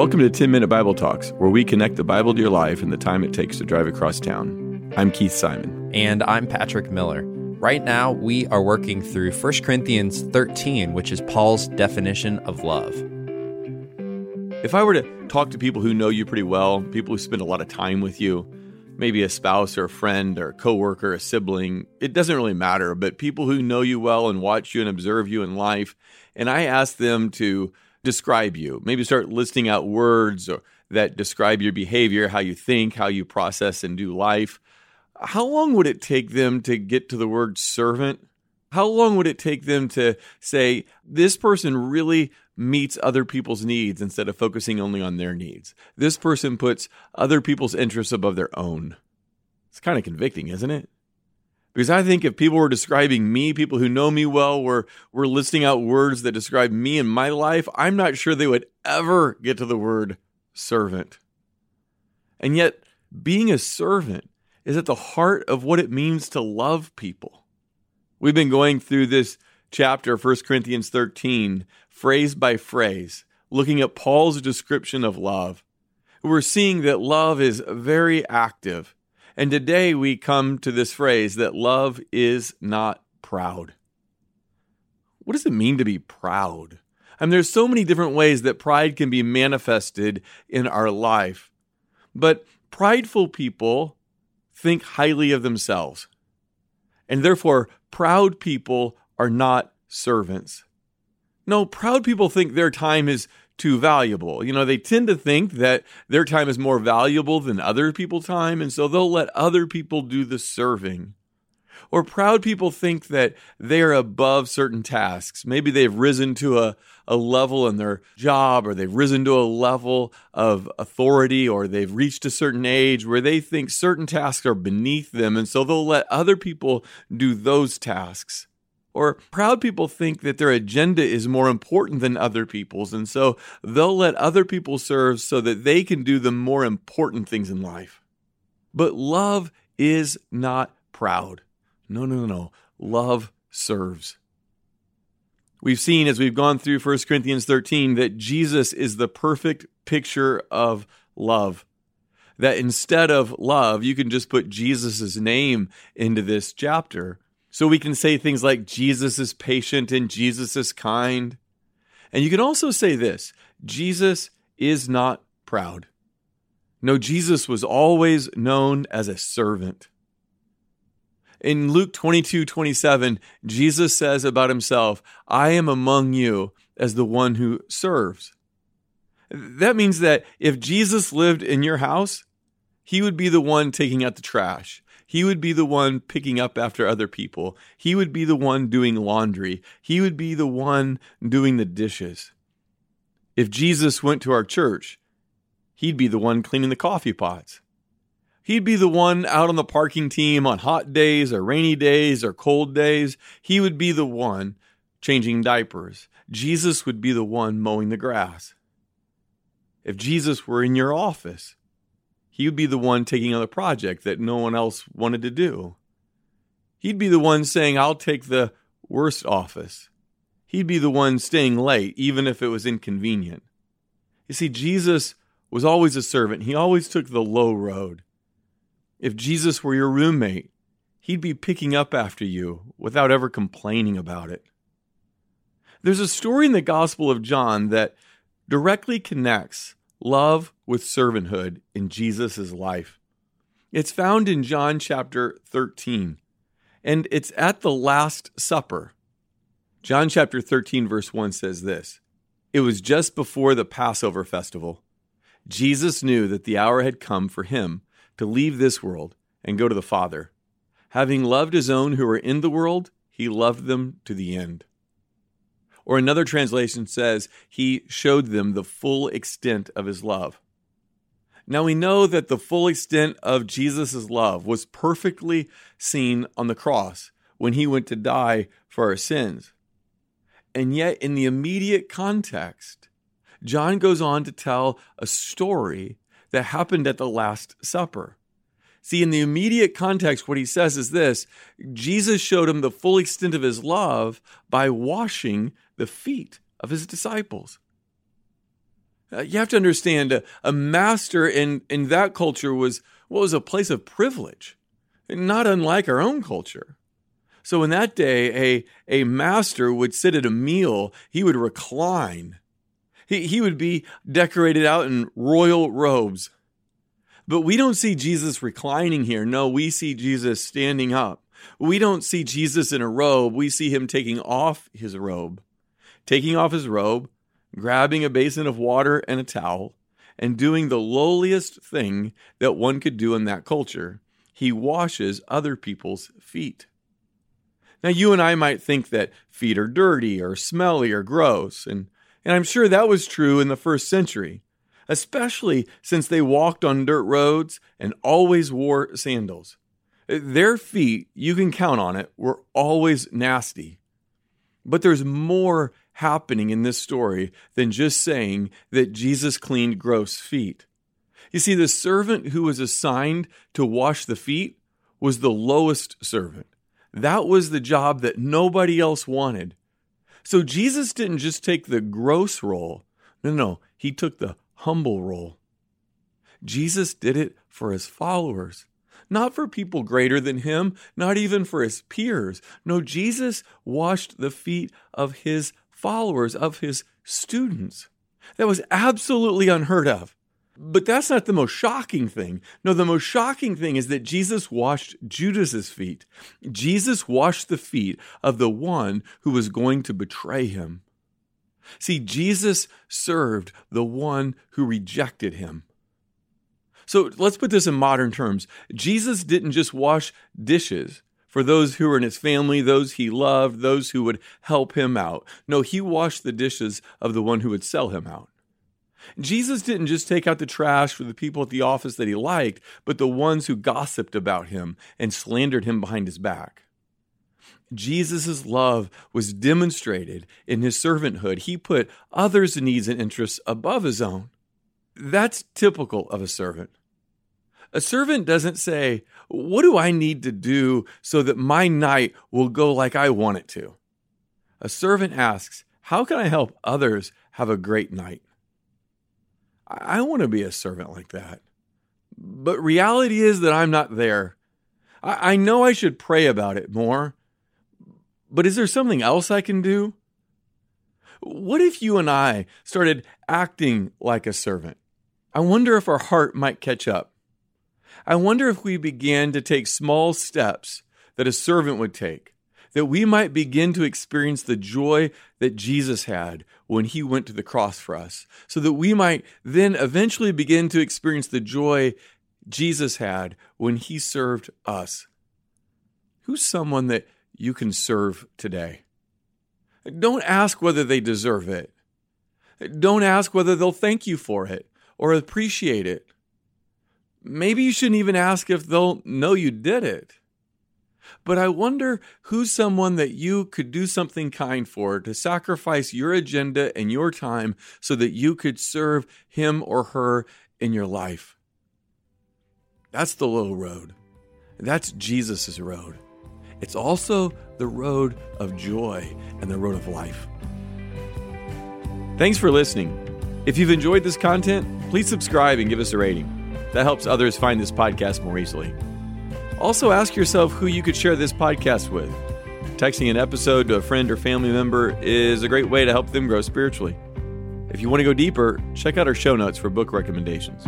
Welcome to 10 Minute Bible Talks, where we connect the Bible to your life in the time it takes to drive across town. I'm Keith Simon. And I'm Patrick Miller. Right now, we are working through 1 Corinthians 13, which is Paul's definition of love. If I were to talk to people who know you pretty well, people who spend a lot of time with you, maybe a spouse or a friend or a coworker, a sibling, it doesn't really matter, but people who know you well and watch you and observe you in life, and I ask them to describe you. Maybe start listing out words or, that describe your behavior, how you think, how you process and do life. How long would it take them to get to the word servant? How long would it take them to say, this person really meets other people's needs instead of focusing only on their needs? This person puts other people's interests above their own. It's kind of convicting, isn't it? Because I think if people were describing me, people who know me well were, were listing out words that describe me and my life, I'm not sure they would ever get to the word servant. And yet, being a servant is at the heart of what it means to love people. We've been going through this chapter, 1 Corinthians 13, phrase by phrase, looking at Paul's description of love. We're seeing that love is very active and today we come to this phrase that love is not proud. What does it mean to be proud? Mean, there's so many different ways that pride can be manifested in our life. But prideful people think highly of themselves. And therefore, proud people are not servants. No, proud people think their time is too valuable. You know, they tend to think that their time is more valuable than other people's time, and so they'll let other people do the serving. Or proud people think that they are above certain tasks. Maybe they've risen to a, a level in their job, or they've risen to a level of authority, or they've reached a certain age where they think certain tasks are beneath them, and so they'll let other people do those tasks. Or proud people think that their agenda is more important than other people's, and so they'll let other people serve so that they can do the more important things in life. But love is not proud. No, no, no. no. Love serves. We've seen as we've gone through 1 Corinthians 13 that Jesus is the perfect picture of love. That instead of love, you can just put Jesus' name into this chapter so we can say things like Jesus is patient and Jesus is kind. And you can also say this Jesus is not proud. No, Jesus was always known as a servant. In Luke 22 27, Jesus says about himself, I am among you as the one who serves. That means that if Jesus lived in your house, he would be the one taking out the trash. He would be the one picking up after other people. He would be the one doing laundry. He would be the one doing the dishes. If Jesus went to our church, he'd be the one cleaning the coffee pots. He'd be the one out on the parking team on hot days or rainy days or cold days. He would be the one changing diapers. Jesus would be the one mowing the grass. If Jesus were in your office, he would be the one taking on the project that no one else wanted to do. He'd be the one saying, I'll take the worst office. He'd be the one staying late, even if it was inconvenient. You see, Jesus was always a servant, he always took the low road. If Jesus were your roommate, he'd be picking up after you without ever complaining about it. There's a story in the Gospel of John that directly connects love with servanthood in Jesus' life. It's found in John chapter 13, and it's at the Last Supper. John chapter 13, verse 1 says this It was just before the Passover festival. Jesus knew that the hour had come for him to leave this world and go to the Father. Having loved his own who were in the world, he loved them to the end. Or another translation says, He showed them the full extent of His love. Now we know that the full extent of Jesus' love was perfectly seen on the cross when He went to die for our sins. And yet, in the immediate context, John goes on to tell a story that happened at the Last Supper. See, in the immediate context, what he says is this Jesus showed him the full extent of his love by washing the feet of his disciples. Uh, you have to understand uh, a master in, in that culture was what was a place of privilege, not unlike our own culture. So in that day, a, a master would sit at a meal, he would recline. He, he would be decorated out in royal robes. But we don't see Jesus reclining here. No, we see Jesus standing up. We don't see Jesus in a robe. We see him taking off his robe, taking off his robe, grabbing a basin of water and a towel, and doing the lowliest thing that one could do in that culture. He washes other people's feet. Now, you and I might think that feet are dirty or smelly or gross, and, and I'm sure that was true in the first century, especially since they walked on dirt roads and always wore sandals. Their feet, you can count on it, were always nasty. But there's more happening in this story than just saying that Jesus cleaned gross feet. You see, the servant who was assigned to wash the feet was the lowest servant. That was the job that nobody else wanted. So Jesus didn't just take the gross role. No, no, he took the humble role. Jesus did it for his followers, not for people greater than him, not even for his peers. No, Jesus washed the feet of his followers, of his students. That was absolutely unheard of. But that's not the most shocking thing. No, the most shocking thing is that Jesus washed Judas's feet. Jesus washed the feet of the one who was going to betray him. See, Jesus served the one who rejected him. So let's put this in modern terms. Jesus didn't just wash dishes for those who were in his family, those he loved, those who would help him out. No, he washed the dishes of the one who would sell him out. Jesus didn't just take out the trash for the people at the office that he liked, but the ones who gossiped about him and slandered him behind his back. Jesus' love was demonstrated in his servanthood. He put others' needs and interests above his own. That's typical of a servant. A servant doesn't say, What do I need to do so that my night will go like I want it to? A servant asks, How can I help others have a great night? I want to be a servant like that. But reality is that I'm not there. I, I know I should pray about it more. But is there something else I can do? What if you and I started acting like a servant? I wonder if our heart might catch up. I wonder if we began to take small steps that a servant would take that we might begin to experience the joy that Jesus had when he went to the cross for us, so that we might then eventually begin to experience the joy Jesus had when he served us. Who's someone that you can serve today? Don't ask whether they deserve it. Don't ask whether they'll thank you for it or appreciate it. Maybe you shouldn't even ask if they'll know you did it. But I wonder who's someone that you could do something kind for to sacrifice your agenda and your time so that you could serve him or her in your life. That's the low road. That's Jesus' road. It's also the road of joy and the road of life. Thanks for listening. If you've enjoyed this content, please subscribe and give us a rating. That helps others find this podcast more easily. Also, ask yourself who you could share this podcast with. Texting an episode to a friend or family member is a great way to help them grow spiritually. If you want to go deeper, check out our show notes for book recommendations.